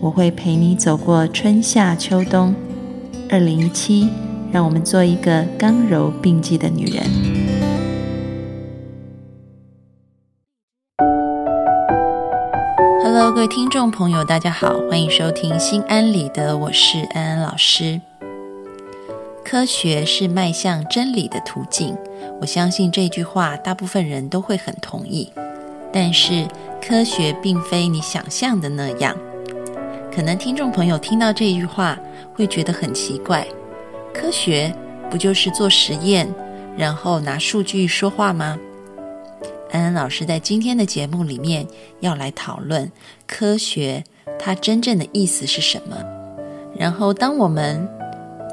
我会陪你走过春夏秋冬。二零一七，让我们做一个刚柔并济的女人。Hello，各位听众朋友，大家好，欢迎收听《心安理得》，我是安安老师。科学是迈向真理的途径，我相信这句话大部分人都会很同意。但是，科学并非你想象的那样。可能听众朋友听到这句话会觉得很奇怪：科学不就是做实验，然后拿数据说话吗？安安老师在今天的节目里面要来讨论科学它真正的意思是什么。然后，当我们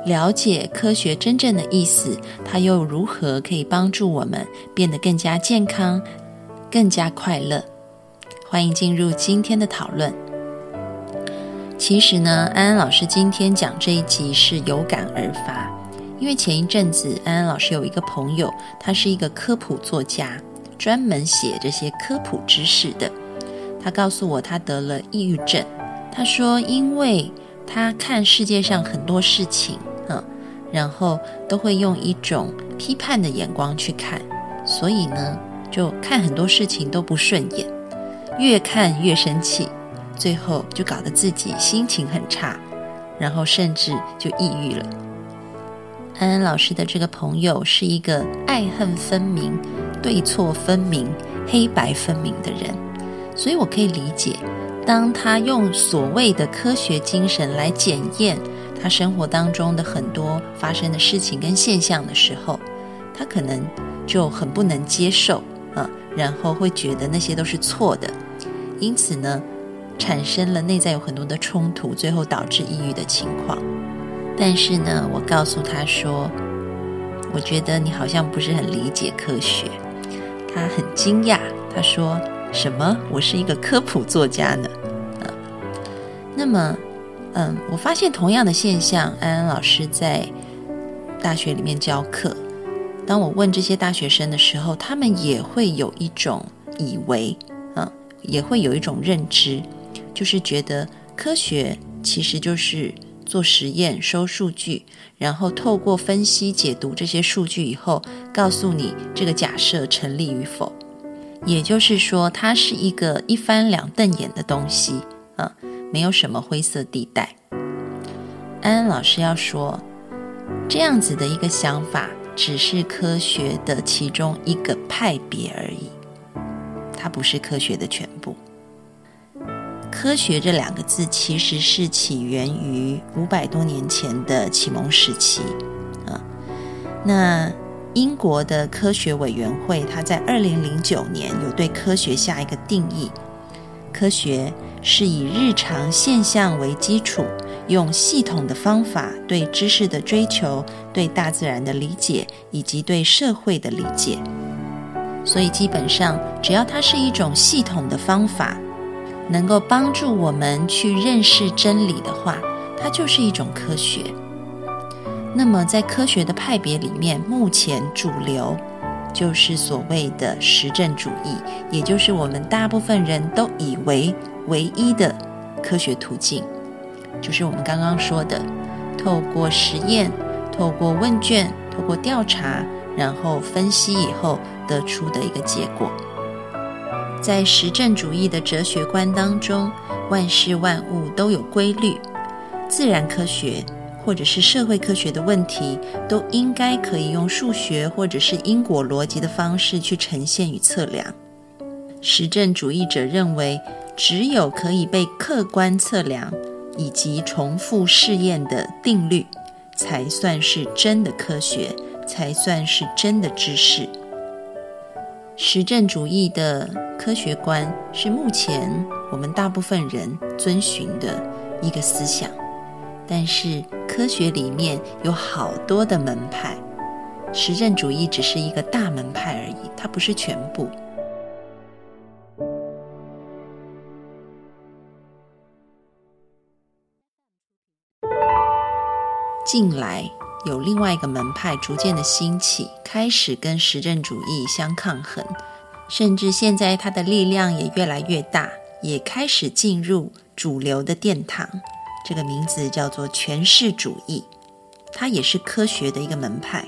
了解科学真正的意思，它又如何可以帮助我们变得更加健康、更加快乐？欢迎进入今天的讨论。其实呢，安安老师今天讲这一集是有感而发，因为前一阵子安安老师有一个朋友，他是一个科普作家，专门写这些科普知识的。他告诉我，他得了抑郁症。他说，因为他看世界上很多事情。嗯然后都会用一种批判的眼光去看，所以呢，就看很多事情都不顺眼，越看越生气，最后就搞得自己心情很差，然后甚至就抑郁了。安安老师的这个朋友是一个爱恨分明、对错分明、黑白分明的人，所以我可以理解，当他用所谓的科学精神来检验。他生活当中的很多发生的事情跟现象的时候，他可能就很不能接受啊，然后会觉得那些都是错的，因此呢，产生了内在有很多的冲突，最后导致抑郁的情况。但是呢，我告诉他说，我觉得你好像不是很理解科学。他很惊讶，他说：“什么？我是一个科普作家呢？”啊，那么。嗯，我发现同样的现象，安安老师在大学里面教课。当我问这些大学生的时候，他们也会有一种以为，嗯，也会有一种认知，就是觉得科学其实就是做实验、收数据，然后透过分析、解读这些数据以后，告诉你这个假设成立与否。也就是说，它是一个一翻两瞪眼的东西，啊。没有什么灰色地带。安安老师要说，这样子的一个想法，只是科学的其中一个派别而已，它不是科学的全部。科学这两个字其实是起源于五百多年前的启蒙时期啊。那英国的科学委员会，它在二零零九年有对科学下一个定义：科学。是以日常现象为基础，用系统的方法对知识的追求、对大自然的理解以及对社会的理解。所以，基本上只要它是一种系统的方法，能够帮助我们去认识真理的话，它就是一种科学。那么，在科学的派别里面，目前主流就是所谓的实证主义，也就是我们大部分人都以为。唯一的科学途径，就是我们刚刚说的，透过实验、透过问卷、透过调查，然后分析以后得出的一个结果。在实证主义的哲学观当中，万事万物都有规律，自然科学或者是社会科学的问题，都应该可以用数学或者是因果逻辑的方式去呈现与测量。实证主义者认为。只有可以被客观测量以及重复试验的定律，才算是真的科学，才算是真的知识。实证主义的科学观是目前我们大部分人遵循的一个思想。但是科学里面有好多的门派，实证主义只是一个大门派而已，它不是全部。近来有另外一个门派逐渐的兴起，开始跟实证主义相抗衡，甚至现在它的力量也越来越大，也开始进入主流的殿堂。这个名字叫做诠释主义，它也是科学的一个门派，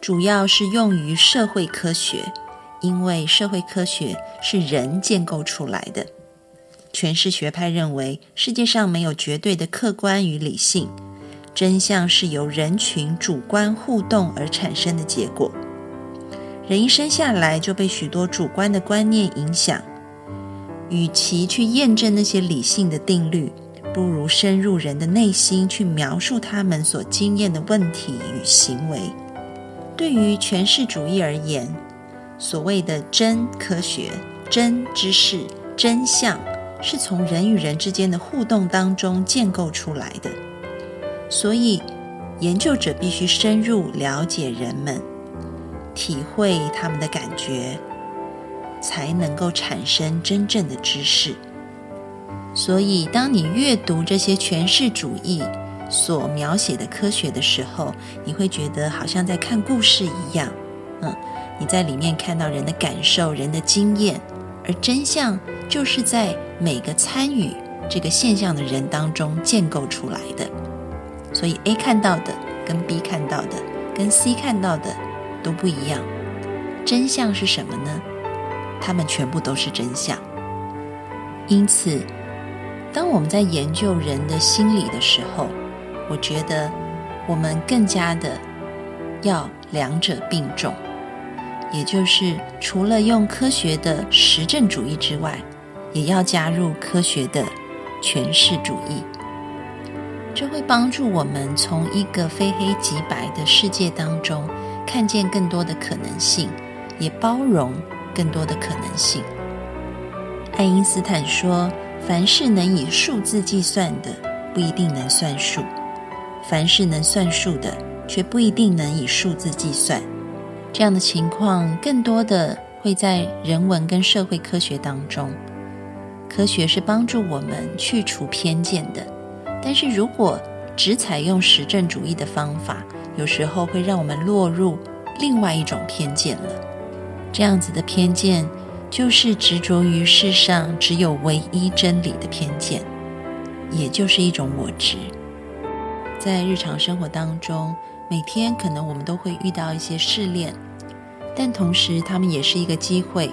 主要是用于社会科学，因为社会科学是人建构出来的。诠释学派认为，世界上没有绝对的客观与理性，真相是由人群主观互动而产生的结果。人一生下来就被许多主观的观念影响，与其去验证那些理性的定律。不如深入人的内心去描述他们所经验的问题与行为。对于诠释主义而言，所谓的真科学、真知识、真相，是从人与人之间的互动当中建构出来的。所以，研究者必须深入了解人们，体会他们的感觉，才能够产生真正的知识。所以，当你阅读这些诠释主义所描写的科学的时候，你会觉得好像在看故事一样。嗯，你在里面看到人的感受、人的经验，而真相就是在每个参与这个现象的人当中建构出来的。所以，A 看到的跟 B 看到的跟 C 看到的都不一样。真相是什么呢？他们全部都是真相。因此。当我们在研究人的心理的时候，我觉得我们更加的要两者并重，也就是除了用科学的实证主义之外，也要加入科学的诠释主义。这会帮助我们从一个非黑即白的世界当中看见更多的可能性，也包容更多的可能性。爱因斯坦说。凡是能以数字计算的，不一定能算数；凡是能算数的，却不一定能以数字计算。这样的情况，更多的会在人文跟社会科学当中。科学是帮助我们去除偏见的，但是如果只采用实证主义的方法，有时候会让我们落入另外一种偏见了。这样子的偏见。就是执着于世上只有唯一真理的偏见，也就是一种我执。在日常生活当中，每天可能我们都会遇到一些试炼，但同时他们也是一个机会，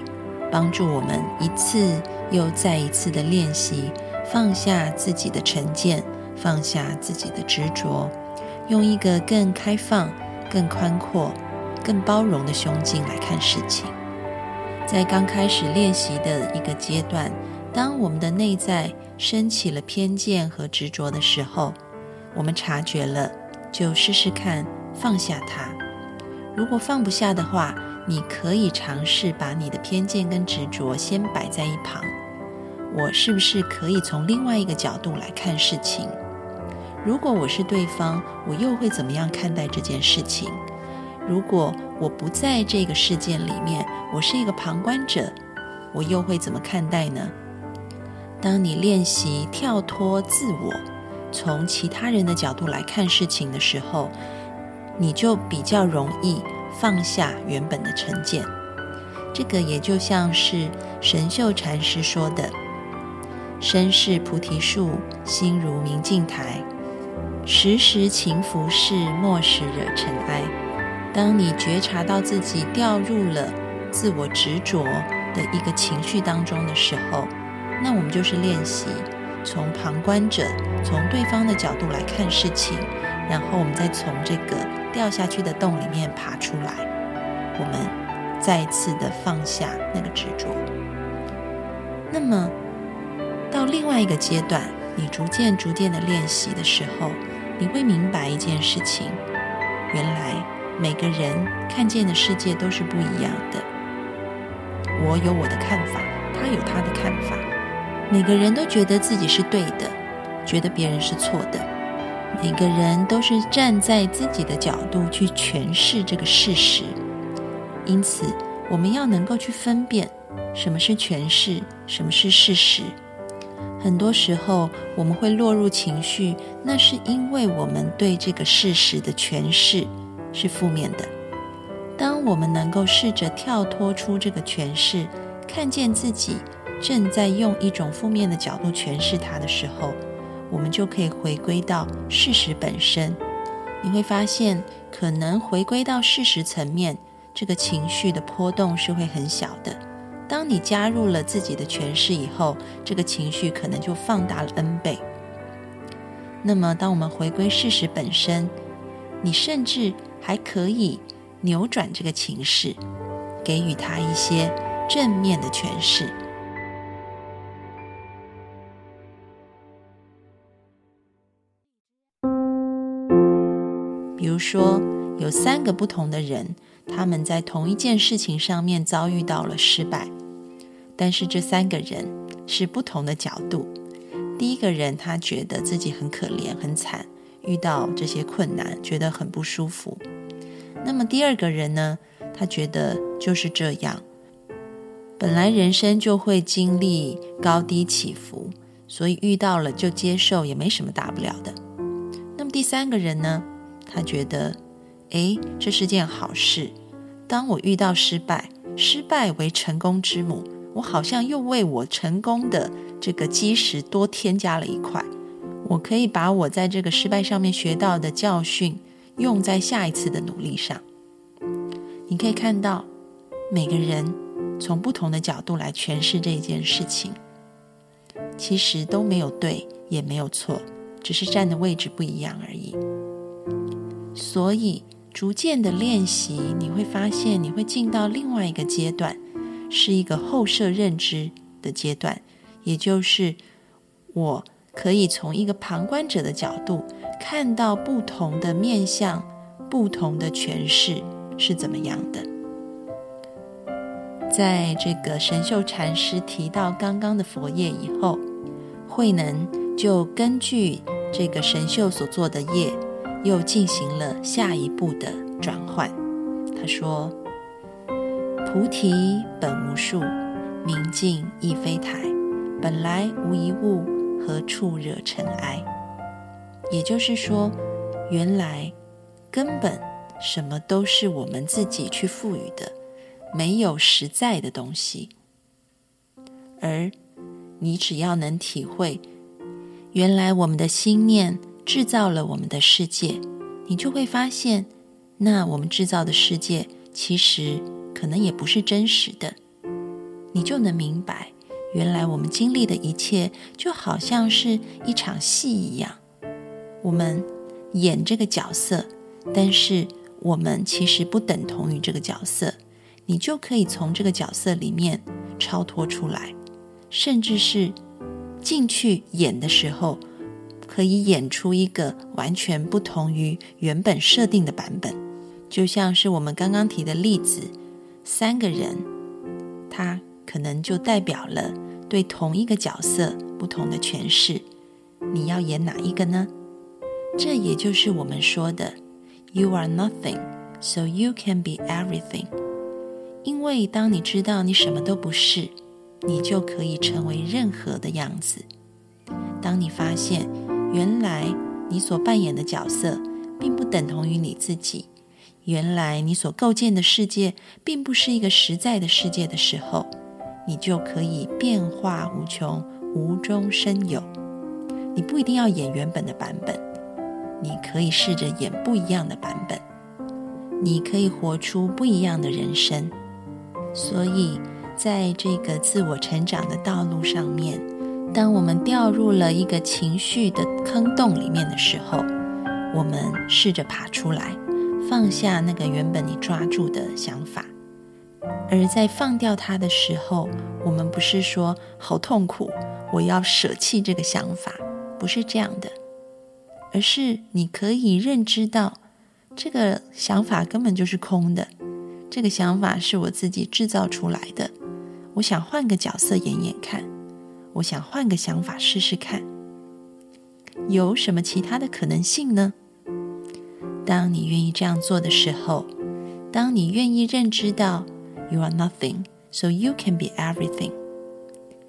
帮助我们一次又再一次的练习，放下自己的成见，放下自己的执着，用一个更开放、更宽阔、更包容的胸襟来看事情。在刚开始练习的一个阶段，当我们的内在升起了偏见和执着的时候，我们察觉了，就试试看放下它。如果放不下的话，你可以尝试把你的偏见跟执着先摆在一旁。我是不是可以从另外一个角度来看事情？如果我是对方，我又会怎么样看待这件事情？如果我不在这个事件里面，我是一个旁观者，我又会怎么看待呢？当你练习跳脱自我，从其他人的角度来看事情的时候，你就比较容易放下原本的成见。这个也就像是神秀禅师说的：“身是菩提树，心如明镜台，时时勤拂拭，莫使惹尘埃。”当你觉察到自己掉入了自我执着的一个情绪当中的时候，那我们就是练习从旁观者、从对方的角度来看事情，然后我们再从这个掉下去的洞里面爬出来，我们再次的放下那个执着。那么到另外一个阶段，你逐渐逐渐的练习的时候，你会明白一件事情，原来。每个人看见的世界都是不一样的。我有我的看法，他有他的看法。每个人都觉得自己是对的，觉得别人是错的。每个人都是站在自己的角度去诠释这个事实，因此我们要能够去分辨什么是诠释，什么是事实。很多时候我们会落入情绪，那是因为我们对这个事实的诠释是负面的。当我们能够试着跳脱出这个诠释，看见自己正在用一种负面的角度诠释它的时候，我们就可以回归到事实本身。你会发现，可能回归到事实层面，这个情绪的波动是会很小的。当你加入了自己的诠释以后，这个情绪可能就放大了 n 倍。那么，当我们回归事实本身，你甚至还可以扭转这个情势，给予他一些正面的诠释。比如说，有三个不同的人，他们在同一件事情上面遭遇到了失败。但是这三个人是不同的角度。第一个人他觉得自己很可怜、很惨，遇到这些困难觉得很不舒服。那么第二个人呢？他觉得就是这样，本来人生就会经历高低起伏，所以遇到了就接受，也没什么大不了的。那么第三个人呢？他觉得，哎，这是件好事。当我遇到失败，失败为成功之母。我好像又为我成功的这个基石多添加了一块，我可以把我在这个失败上面学到的教训用在下一次的努力上。你可以看到，每个人从不同的角度来诠释这件事情，其实都没有对，也没有错，只是站的位置不一样而已。所以，逐渐的练习，你会发现你会进到另外一个阶段。是一个后设认知的阶段，也就是我可以从一个旁观者的角度看到不同的面相、不同的诠释是怎么样的。在这个神秀禅师提到刚刚的佛业以后，慧能就根据这个神秀所做的业，又进行了下一步的转换。他说。菩提本无树，明镜亦非台。本来无一物，何处惹尘埃？也就是说，原来根本什么都是我们自己去赋予的，没有实在的东西。而你只要能体会，原来我们的心念制造了我们的世界，你就会发现，那我们制造的世界其实。可能也不是真实的，你就能明白，原来我们经历的一切就好像是一场戏一样。我们演这个角色，但是我们其实不等同于这个角色。你就可以从这个角色里面超脱出来，甚至是进去演的时候，可以演出一个完全不同于原本设定的版本。就像是我们刚刚提的例子。三个人，他可能就代表了对同一个角色不同的诠释。你要演哪一个呢？这也就是我们说的 “You are nothing, so you can be everything”。因为当你知道你什么都不是，你就可以成为任何的样子。当你发现原来你所扮演的角色并不等同于你自己。原来你所构建的世界并不是一个实在的世界的时候，你就可以变化无穷，无中生有。你不一定要演原本的版本，你可以试着演不一样的版本，你可以活出不一样的人生。所以，在这个自我成长的道路上面，当我们掉入了一个情绪的坑洞里面的时候，我们试着爬出来。放下那个原本你抓住的想法，而在放掉它的时候，我们不是说好痛苦，我要舍弃这个想法，不是这样的，而是你可以认知到，这个想法根本就是空的，这个想法是我自己制造出来的。我想换个角色演演看，我想换个想法试试看。有什么其他的可能性呢？当你愿意这样做的时候，当你愿意认知到 you are nothing, so you can be everything，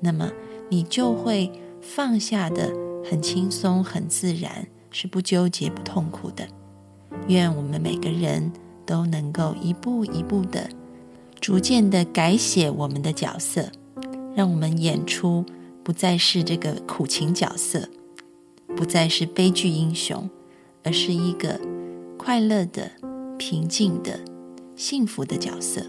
那么你就会放下的很轻松、很自然，是不纠结、不痛苦的。愿我们每个人都能够一步一步的、逐渐的改写我们的角色，让我们演出不再是这个苦情角色，不再是悲剧英雄，而是一个快乐的、平静的。幸福的角色，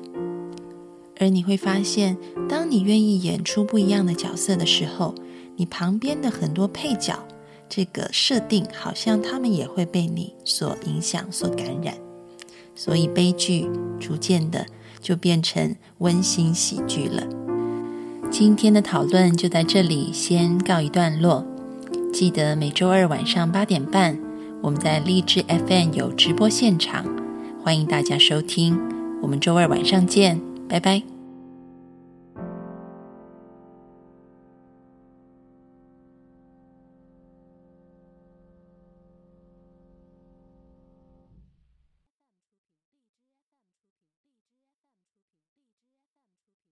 而你会发现，当你愿意演出不一样的角色的时候，你旁边的很多配角，这个设定好像他们也会被你所影响、所感染，所以悲剧逐渐的就变成温馨喜剧了。今天的讨论就在这里先告一段落，记得每周二晚上八点半，我们在荔枝 FM 有直播现场。欢迎大家收听，我们周二晚上见，拜拜。